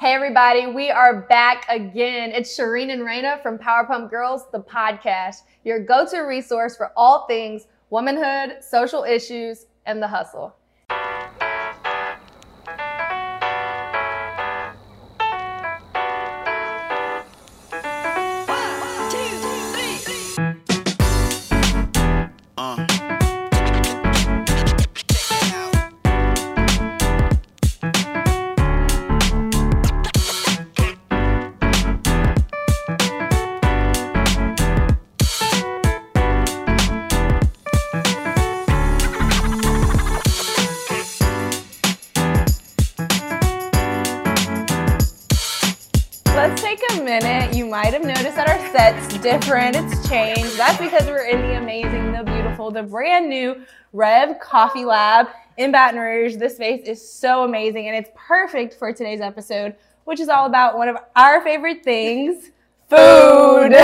Hey everybody, we are back again. It's Shireen and Raina from Power Pump Girls, the podcast, your go-to resource for all things womanhood, social issues, and the hustle. Set's different. It's changed. That's because we're in the amazing, the beautiful, the brand new Rev Coffee Lab in Baton Rouge. This space is so amazing and it's perfect for today's episode, which is all about one of our favorite things food.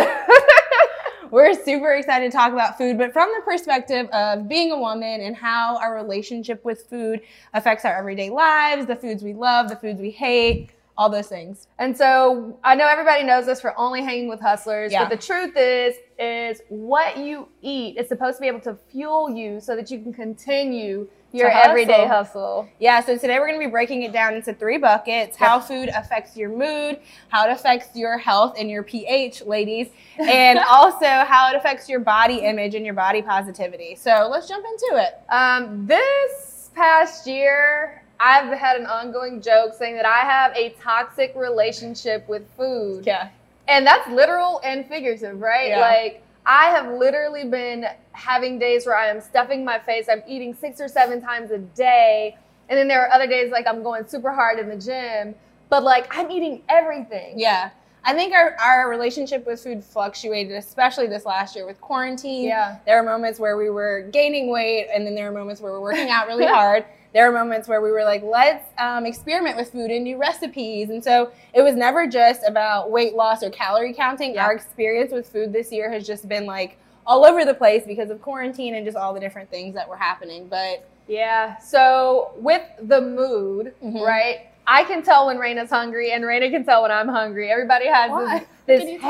We're super excited to talk about food, but from the perspective of being a woman and how our relationship with food affects our everyday lives, the foods we love, the foods we hate, all those things. And so I know everybody knows this for only hanging with hustlers, Yeah. but the truth is, is what you eat is supposed to be able to fuel you so that you can continue your hustle. everyday hustle. Yeah, so today we're going to be breaking it down into three buckets how food affects your mood, how it affects your health and your pH, ladies, and also how it affects your body image and your body positivity. So let's jump into it. Um, this past year, I've had an ongoing joke saying that I have a toxic relationship with food. Yeah. And that's literal and figurative, right? Yeah. Like I have literally been having days where I am stuffing my face. I'm eating six or seven times a day. And then there are other days like I'm going super hard in the gym, but like I'm eating everything. Yeah. I think our, our relationship with food fluctuated, especially this last year with quarantine. Yeah. There were moments where we were gaining weight, and then there were moments where we were working out really hard. There were moments where we were like, let's um, experiment with food and new recipes. And so it was never just about weight loss or calorie counting. Yeah. Our experience with food this year has just been like all over the place because of quarantine and just all the different things that were happening. But Yeah. So with the mood, Mhm. right? I can tell when Raina's hungry, and Raina can tell when I'm hungry. Everybody has Why? this, this you tell?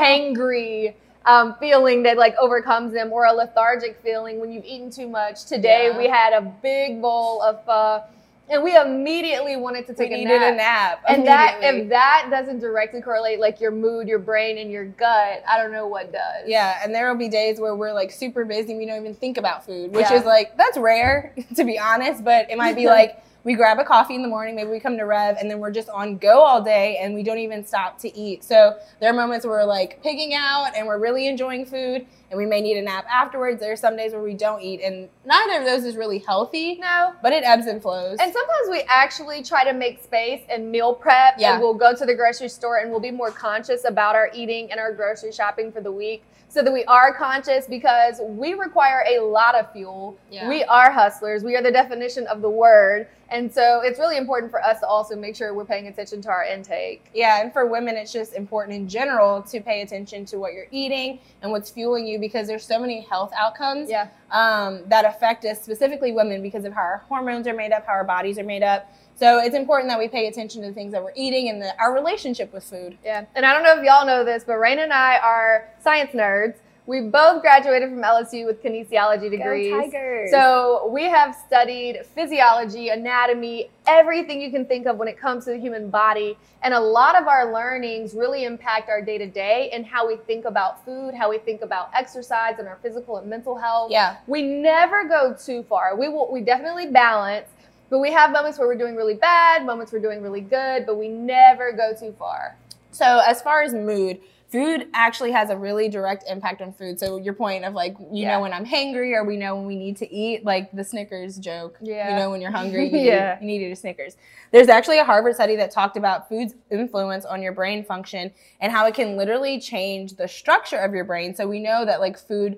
Um, feeling that like overcomes them, or a lethargic feeling when you've eaten too much. Today Yeah. we had a big bowl of pho, and we immediately wanted to take we a needed nap. a nap. And that if that doesn't directly correlate like your mood, your brain, and your gut, I don't know what does. Yeah, and there will be days where we're like super busy, we don't even think about food, which Yeah. is like that's rare to be honest, but it might be like we grab a coffee in the morning, maybe we come to Rev, and then we're just on go all day and we don't even stop to eat. So there are moments where we're like pigging out and we're really enjoying food and we may need a nap afterwards. There are some days where we don't eat, and neither of those is really healthy, No. but it ebbs and flows. And sometimes we actually try to make space and meal prep. Yeah. And we'll go to the grocery store and we'll be more conscious about our eating and our grocery shopping for the week so that we are conscious because we require a lot of fuel. Yeah. We are hustlers. We are the definition of the word. And so it's really important for us to also make sure we're paying attention to our intake. Yeah, and for women, it's just important in general to pay attention to what you're eating and what's fueling you because there's so many health outcomes Yeah. um, that affect us, specifically women, because of how our hormones are made up, how our bodies are made up. So it's important that we pay attention to the things that we're eating and the, our relationship with food. Yeah. And I don't know if y'all know this, but Raina and I are science nerds. We both graduated from LSU with kinesiology degrees. Go Tigers. So we have studied physiology, anatomy, everything you can think of when it comes to the human body. And a lot of our learnings really impact our day to day and how we think about food, how we think about exercise and our physical and mental health. yeah, We never go too far. We will we definitely balance, but we have moments where we're doing really bad, moments we're doing really good, but we never go too far. So as far as mood, food actually has a really direct impact on food. So your point of like, you Yeah. know when I'm hangry or we know when we need to eat, like the Snickers joke. Yeah. You know when you're hungry, you, Yeah. need, you need to eat a Snickers. There's actually a Harvard study that talked about food's influence on your brain function and how it can literally change the structure of your brain. So we know that like food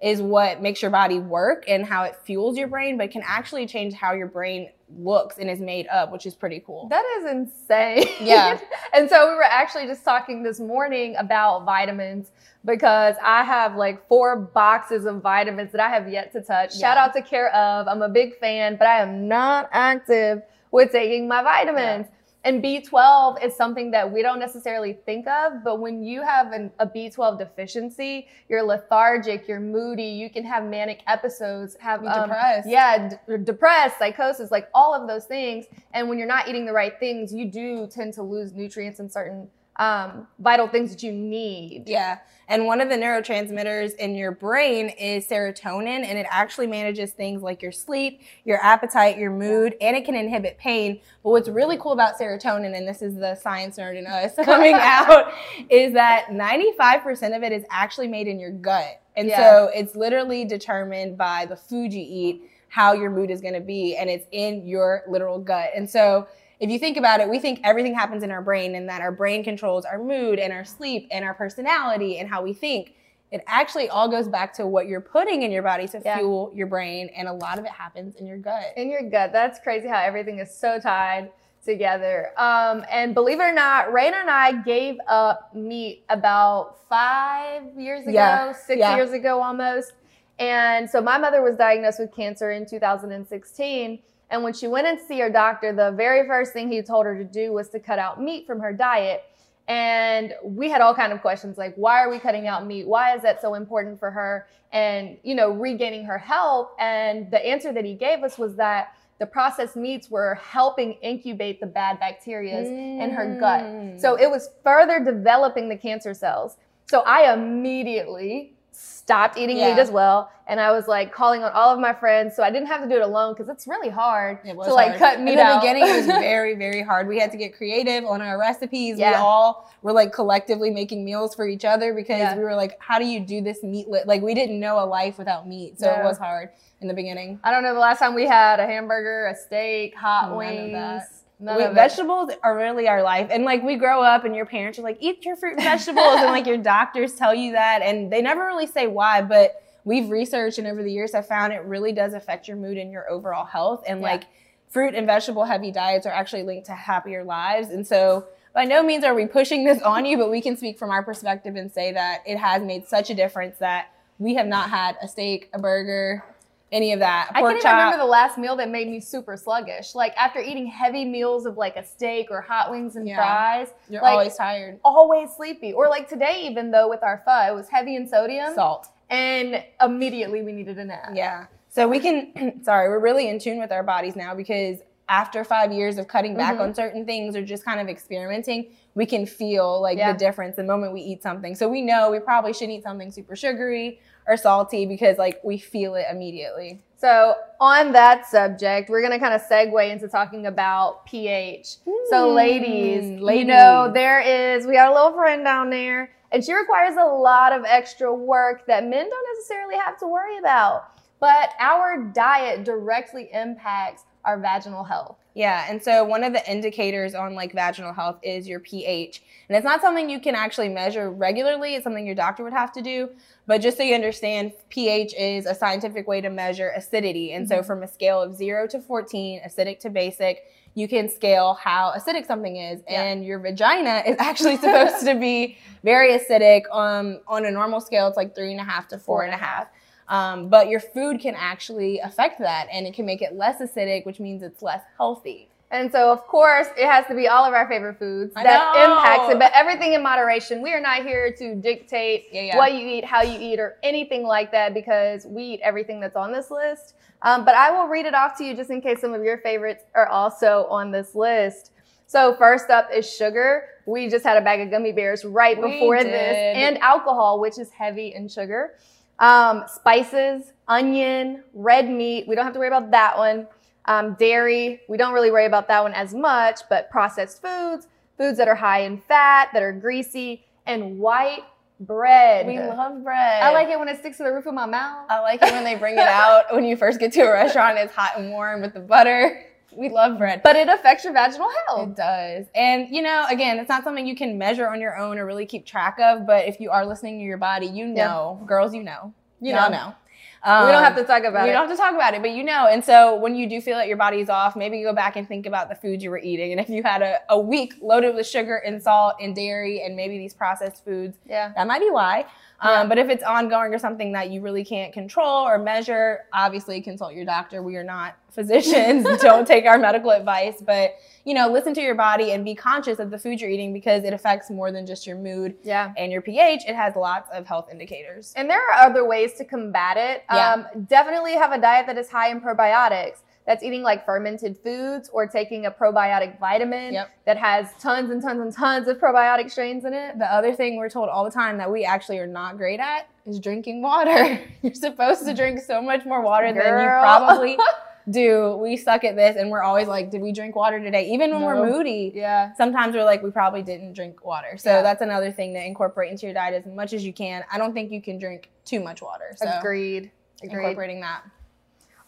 is what makes your body work and how it fuels your brain, but can actually change how your brain looks and is made up, which is pretty cool. That is insane. Yeah. and so we were actually just talking this morning about vitamins because I have like four boxes of vitamins that I have yet to touch. Shout out to Care of. I'm a big fan, but I am not active with taking my vitamins. And B12 is something that we don't necessarily think of, but when you have an, a B12 deficiency, you're lethargic, you're moody, you can have manic episodes, have Be um, depressed. Yeah, d- depressed, psychosis, like all of those things. And when you're not eating the right things, you do tend to lose nutrients in certain um, vital things that you need. Yeah. And one of the neurotransmitters in your brain is serotonin, and it actually manages things like your sleep, your appetite, your mood, and it can inhibit pain. But what's really cool about serotonin, and this is the science nerd in us coming out, is that 95% of it is actually made in your gut. And Yeah. so it's literally determined by the food you eat, how your mood is going to be, and it's in your literal gut. And so if you think about it, we think everything happens in our brain and that our brain controls our mood and our sleep and our personality and how we think. It actually all goes back to what you're putting in your body to Yeah. fuel your brain, and a lot of it happens in your gut. in your gut. That's crazy how everything is so tied together. Um, and believe it or not, Raina and I gave up meat about five years ago, Yeah, six yeah. years ago almost. And so my mother was diagnosed with cancer in 2016. And when she went in to see her doctor, the very first thing he told her to do was to cut out meat from her diet. And we had all kind of questions like, why are we cutting out meat? Why is that so important for her? And, you know, regaining her health. And the answer that he gave us was that the processed meats were helping incubate the bad bacteria in her gut. Mm. So it was further developing the cancer cells. So I immediately stopped eating Yeah. meat as well. And I was like calling on all of my friends. So I didn't have to do it alone because it's really hard It was to like hard. cut meat In the out. beginning, it was very, very hard. We had to get creative on our recipes. We all were like collectively making meals for each other because Yeah. we were like, how do you do this meatless? Like we didn't know a life without meat, so Yeah. it was hard in the beginning. I don't know the last time we had a hamburger, a steak, hot of wings. We- vegetables are really our life, and like we grow up, and your parents are like, eat your fruit and vegetables, and like your doctors tell you that, and they never really say why, but we've researched and over the years have found it really does affect your mood and your overall health, and Yeah. like fruit and vegetable heavy diets are actually linked to happier lives, and so. By no means are we pushing this on you, but we can speak from our perspective and say that it has made such a difference that we have not had a steak, a burger, any of that. I can't even chop. remember the last meal that made me super sluggish. Like after eating heavy meals of like a steak or hot wings and Yeah. fries, You're like, always tired. always sleepy. Or like today, even though with our pho, it was heavy in sodium, Salt. and immediately we needed a nap. Yeah. So we can, sorry, we're really in tune with our bodies now because after five years of cutting back Mhm. on certain things or just kind of experimenting, we can feel like Yeah. the difference the moment we eat something. So we know we probably shouldn't eat something super sugary or salty because like we feel it immediately. So on that subject, we're gonna kind of segue into talking about pH. So Hmm, ladies, you know, there is we got a little friend down there, and she requires a lot of extra work that men don't necessarily have to worry about. But our diet directly impacts our vaginal health. Yeah, and so one of the indicators on like vaginal health is your pH. And it's not something you can actually measure regularly, it's something your doctor would have to do. But just so you understand, pH is a scientific way to measure acidity. And so from a scale of 0 to 14, acidic to basic, you can scale how acidic something is. Yeah. And your vagina is actually supposed to be very acidic. Um, on a normal scale, it's like three and a half to four and a half. Um, but your food can actually affect that and it can make it less acidic, which means it's less healthy. And so, of course, it has to be all of our favorite foods I that know. impacts it, but everything in moderation. We are not here to dictate Yeah, yeah. what you eat, how you eat, or anything like that because we eat everything that's on this list. Um, but I will read it off to you just in case some of your favorites are also on this list. So, first up is sugar. We just had a bag of gummy bears right We before this, and alcohol, which is heavy in sugar. Um, spices, onion, red meat. We don't have to worry about that one. Um, dairy, we don't really worry about that one as much, but processed foods, foods that are high in fat, that are greasy, and white bread. We love bread. I like it when it sticks to the roof of my mouth. I like it when they bring it out when you first get to a restaurant. It's hot and warm with the butter. We love bread. But it affects your vaginal health. It does. And, you know, again, it's not something you can measure on your own or really keep track of. But if you are listening to your body, you Yeah. know, girls, you know. You know. know. Um, we don't have to talk about we it. don't have to talk about it, but you know. And so when you do feel that your body's off, maybe go back and think about the food you were eating. And if you had a, a week loaded with sugar and salt and dairy and maybe these processed foods, yeah. that might be why. Um, but if it's ongoing or something that you really can't control or measure, obviously consult your doctor. We are not physicians. Don't take our medical advice, but you know, listen to your body and be conscious of the food you're eating because it affects more than just your mood Yeah. and your pH. It has lots of health indicators. And there are other ways to combat it. Yeah. Um, definitely have a diet that is high in probiotics. That's eating like fermented foods or taking a probiotic vitamin Yep. that has tons and tons and tons of probiotic strains in it. The other thing we're told all the time that we actually are not great at is drinking water. You're supposed to drink so much more water than you probably do. We suck at this and we're always like, did we drink water today? Even when No. we're moody, Yeah. sometimes we're like, we probably didn't drink water. So Yeah. that's another thing to incorporate into your diet as much as you can. I don't think you can drink too much water. So Agreed. Agreed. incorporating that.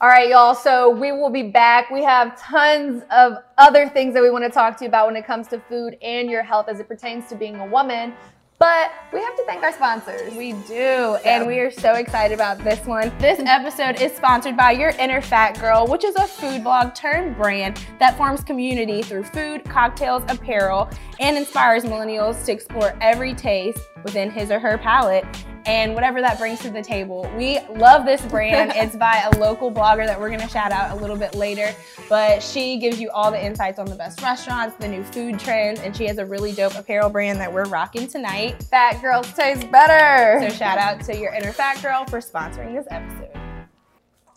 All right, y'all. So we will be back. We have tons of other things that we want to talk to you about when it comes to food and your health as it pertains to being a woman. But we have to thank our sponsors. We do, and we are so excited about this one. This episode is sponsored by Your Inner Fat Girl, which is a food blog turned brand that forms community through food, cocktails, apparel, and inspires millennials to explore every taste within his or her palate and whatever that brings to the table. We love this brand. it's by a local blogger that we're going to shout out a little bit later, but she gives you all the insights on the best restaurants, the new food trends, and she has a really dope apparel brand that we're rocking tonight. Fat girls taste better. So shout out to your inner fat girl for sponsoring this episode.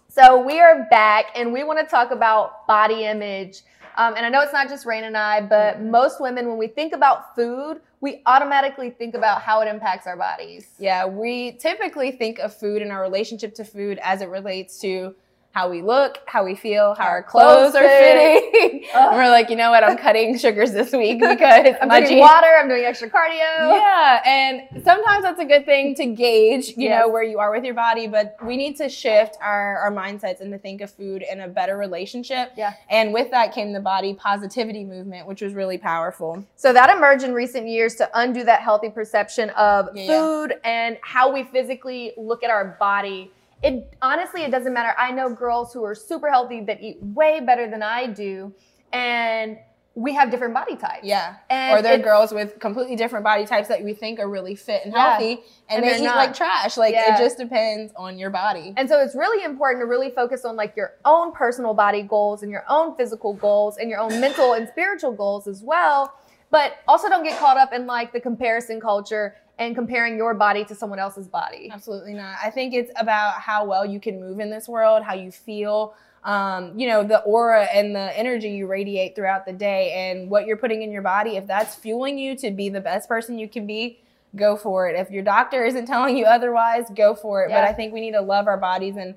So we are back and we want to talk about body image. Um, and I know it's not just Rain and I, but most women, when we think about food, we automatically think about how it impacts our bodies. Yeah, we typically think of food and our relationship to food as it relates to how we look, how we feel, how our clothes, clothes are fit. fitting. And we're like, you know what? I'm cutting sugars this week because I'm drinking water, I'm doing extra cardio. Yeah, and sometimes that's a good thing to gauge, you Yes. know, where you are with your body, but we need to shift our, our mindsets and to think of food in a better relationship. Yeah. And with that came the body positivity movement, which was really powerful. So that emerged in recent years to undo that healthy perception of Yeah, yeah. food and how we physically look at our body. It honestly, it doesn't matter. I know girls who are super healthy that eat way better than I do, and we have different body types. Yeah. And or they're girls with completely different body types that we think are really fit and Yeah. healthy, and, And they eat not. like trash. Like Yeah. it just depends on your body. And so it's really important to really focus on like your own personal body goals and your own physical goals and your own mental and spiritual goals as well. But also don't get caught up in like the comparison culture and comparing your body to someone else's body. Absolutely not. I think it's about how well you can move in this world, how you feel. Um, you know, the aura and the energy you radiate throughout the day and what you're putting in your body. If that's fueling you to be the best person you can be, go for it. If your doctor isn't telling you otherwise, go for it. But I think we need to love our bodies and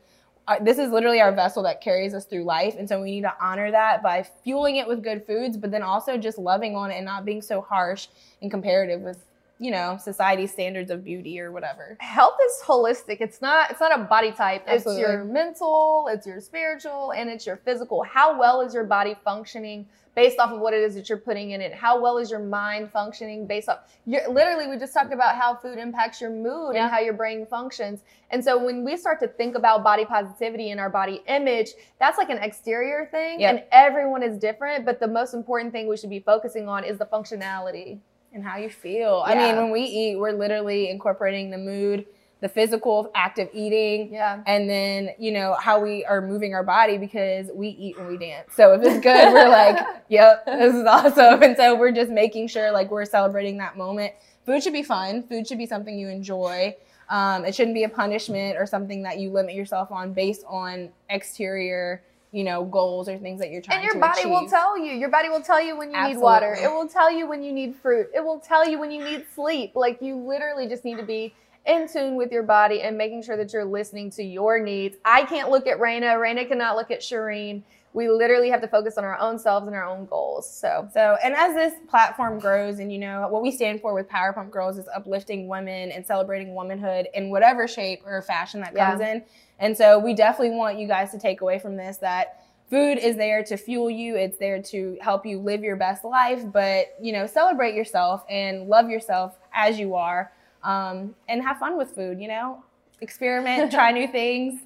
uh, this is literally our vessel that carries us through life. And so we need to honor that by fueling it with good foods, but then also just loving on it and not being so harsh and comparative with, you know, society's standards of beauty or whatever. Health is holistic. It's not it's not a body type. Absolutely. It's your mental, it's your spiritual, and it's your physical. How well is your body functioning based off of what it is that you're putting in it? How well is your mind functioning based off you're literally we just talked about how food impacts your mood Yeah. and how your brain functions. And so when we start to think about body positivity and our body image, that's like an exterior thing Yep. and everyone is different, but the most important thing we should be focusing on is the functionality. And how you feel. I mean, when we eat, we're literally incorporating the mood, the physical act of eating, Yeah. and then, you know, how we are moving our body because we eat when we dance. So if it's good, we're like, yep, this is awesome. And so we're just making sure like we're celebrating that moment. Food should be fun. Food should be something you enjoy. Um, it shouldn't be a punishment or something that you limit yourself on based on exterior, you know, goals or things that you're trying to do. And your body will tell you. Your body will tell you when you need water. It will tell you when you need fruit. It will tell you when you need sleep. Like you literally just need to be in tune with your body and making sure that you're listening to your needs. I can't look at Raina. Raina cannot look at Shireen. We literally have to focus on our own selves and our own goals. So So, and as this platform grows, and you know, what we stand for with Power Pump Girls is uplifting women and celebrating womanhood in whatever shape or fashion that comes in. And so, we definitely want you guys to take away from this that food is there to fuel you, it's there to help you live your best life, but you know, celebrate yourself and love yourself as you are um, and have fun with food, you know, experiment, try new things.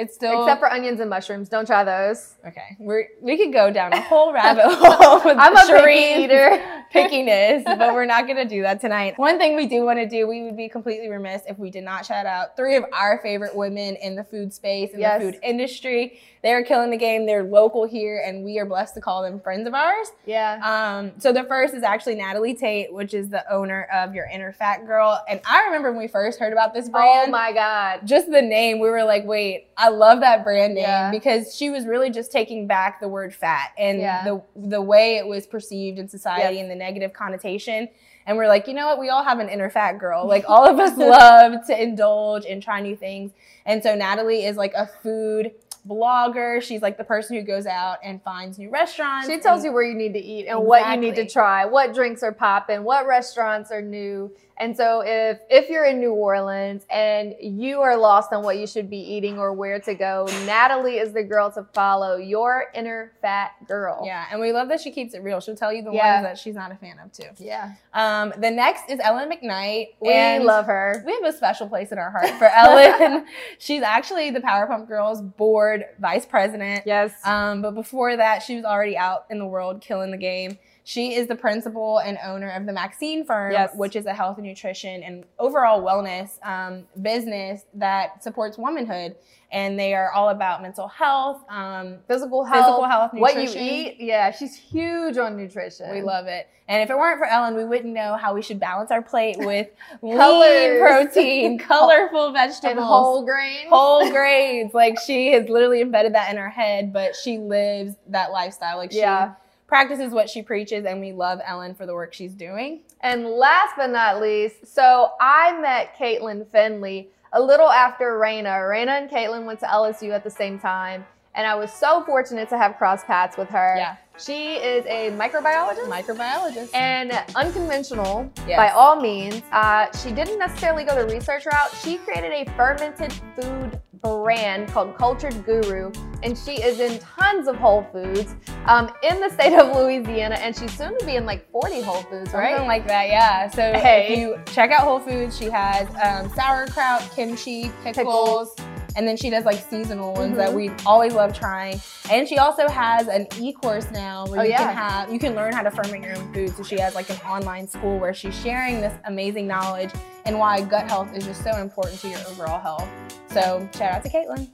It's still Except for onions and mushrooms. Don't try those. okay. We're we could go down a whole rabbit hole with I'm a picky eater. pickiness, but we're not gonna do that tonight. One thing we do want to do, we would be completely remiss if we did not shout out three of our favorite women in the food space in Yes. the food industry. They're killing the game. They're local here, and we are blessed to call them friends of ours. Yeah. Um, so the first is actually Natalie Tate, which is the owner of Your Inner Fat Girl. And I remember when we first heard about this brand. Oh my God. just the name, we were like, wait, I love that brand name Yeah. because she was really just taking back the word fat and Yeah. the the way it was perceived in society Yes. and the negative connotation. And we're like, you know what? We all have an inner fat girl. Like all of us love to indulge and try new things. And so Natalie is like a food blogger. She's like the person who goes out and finds new restaurants. She tells you where you need to eat and what you need to try, what drinks are popping, what restaurants are new. And so if if you're in New Orleans and you are lost on what you should be eating or where to go, Natalie is the girl to follow. Your inner fat girl. Yeah, and we love that she keeps it real. She'll tell you the Yeah. ones that she's not a fan of too. Yeah. Um, the next is Ellen McKnight. We love her. We have a special place in our heart for Ellen. she's actually the Power Pump Girls board vice president. Yes. Um, but before that, she was already out in the world killing the game. She is the principal and owner of the Maxine Firm, Yes. which is a health and nutrition and overall wellness um, business that supports womanhood. And they are all about mental health, um, physical health. physical health, what you eat. Yeah, she's huge on nutrition. We love it. And if it weren't for Ellen, we wouldn't know how we should balance our plate with lean protein, colorful vegetables, and whole grains. whole grains. Like she has literally embedded that in her head, but she lives that lifestyle. Like Yeah. Practices what she preaches, and we love Ellen for the work she's doing. And last but not least, so I met Caitlin Finley a little after Raina. Raina and Caitlin went to LSU at the same time, and I was so fortunate to have cross paths with her. Yeah. She is a microbiologist. Microbiologist. and unconventional Yes. by all means. Uh, she didn't necessarily go the research route. She created a fermented food brand called Cultured Guru, and she is in tons of Whole Foods um, in the state of Louisiana, and she's soon to be in like 40 Whole Foods, right? Something like that, yeah. So Hey. if you check out Whole Foods, she has um, sauerkraut, kimchi, pickles, and then she does like seasonal ones that Mhm. we always love trying. And she also has an e-course now where Oh, you yeah. can have you can learn how to ferment your own food. So she has like an online school where she's sharing this amazing knowledge and why gut health is just so important to your overall health. So shout out to Caitlin.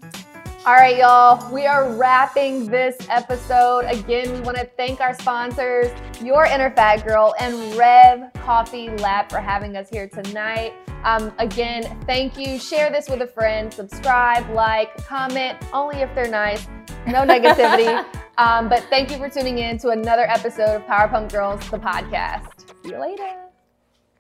All right, y'all, we are wrapping this episode. Again, we want to thank our sponsors, Your Inner Fat Girl and Rev Coffee Lab for having us here tonight. Um, again, thank you. Share this with a friend, subscribe, like, comment, only if they're nice. No negativity. um, but thank you for tuning in to another episode of Power Pump Girls, the podcast. See you later.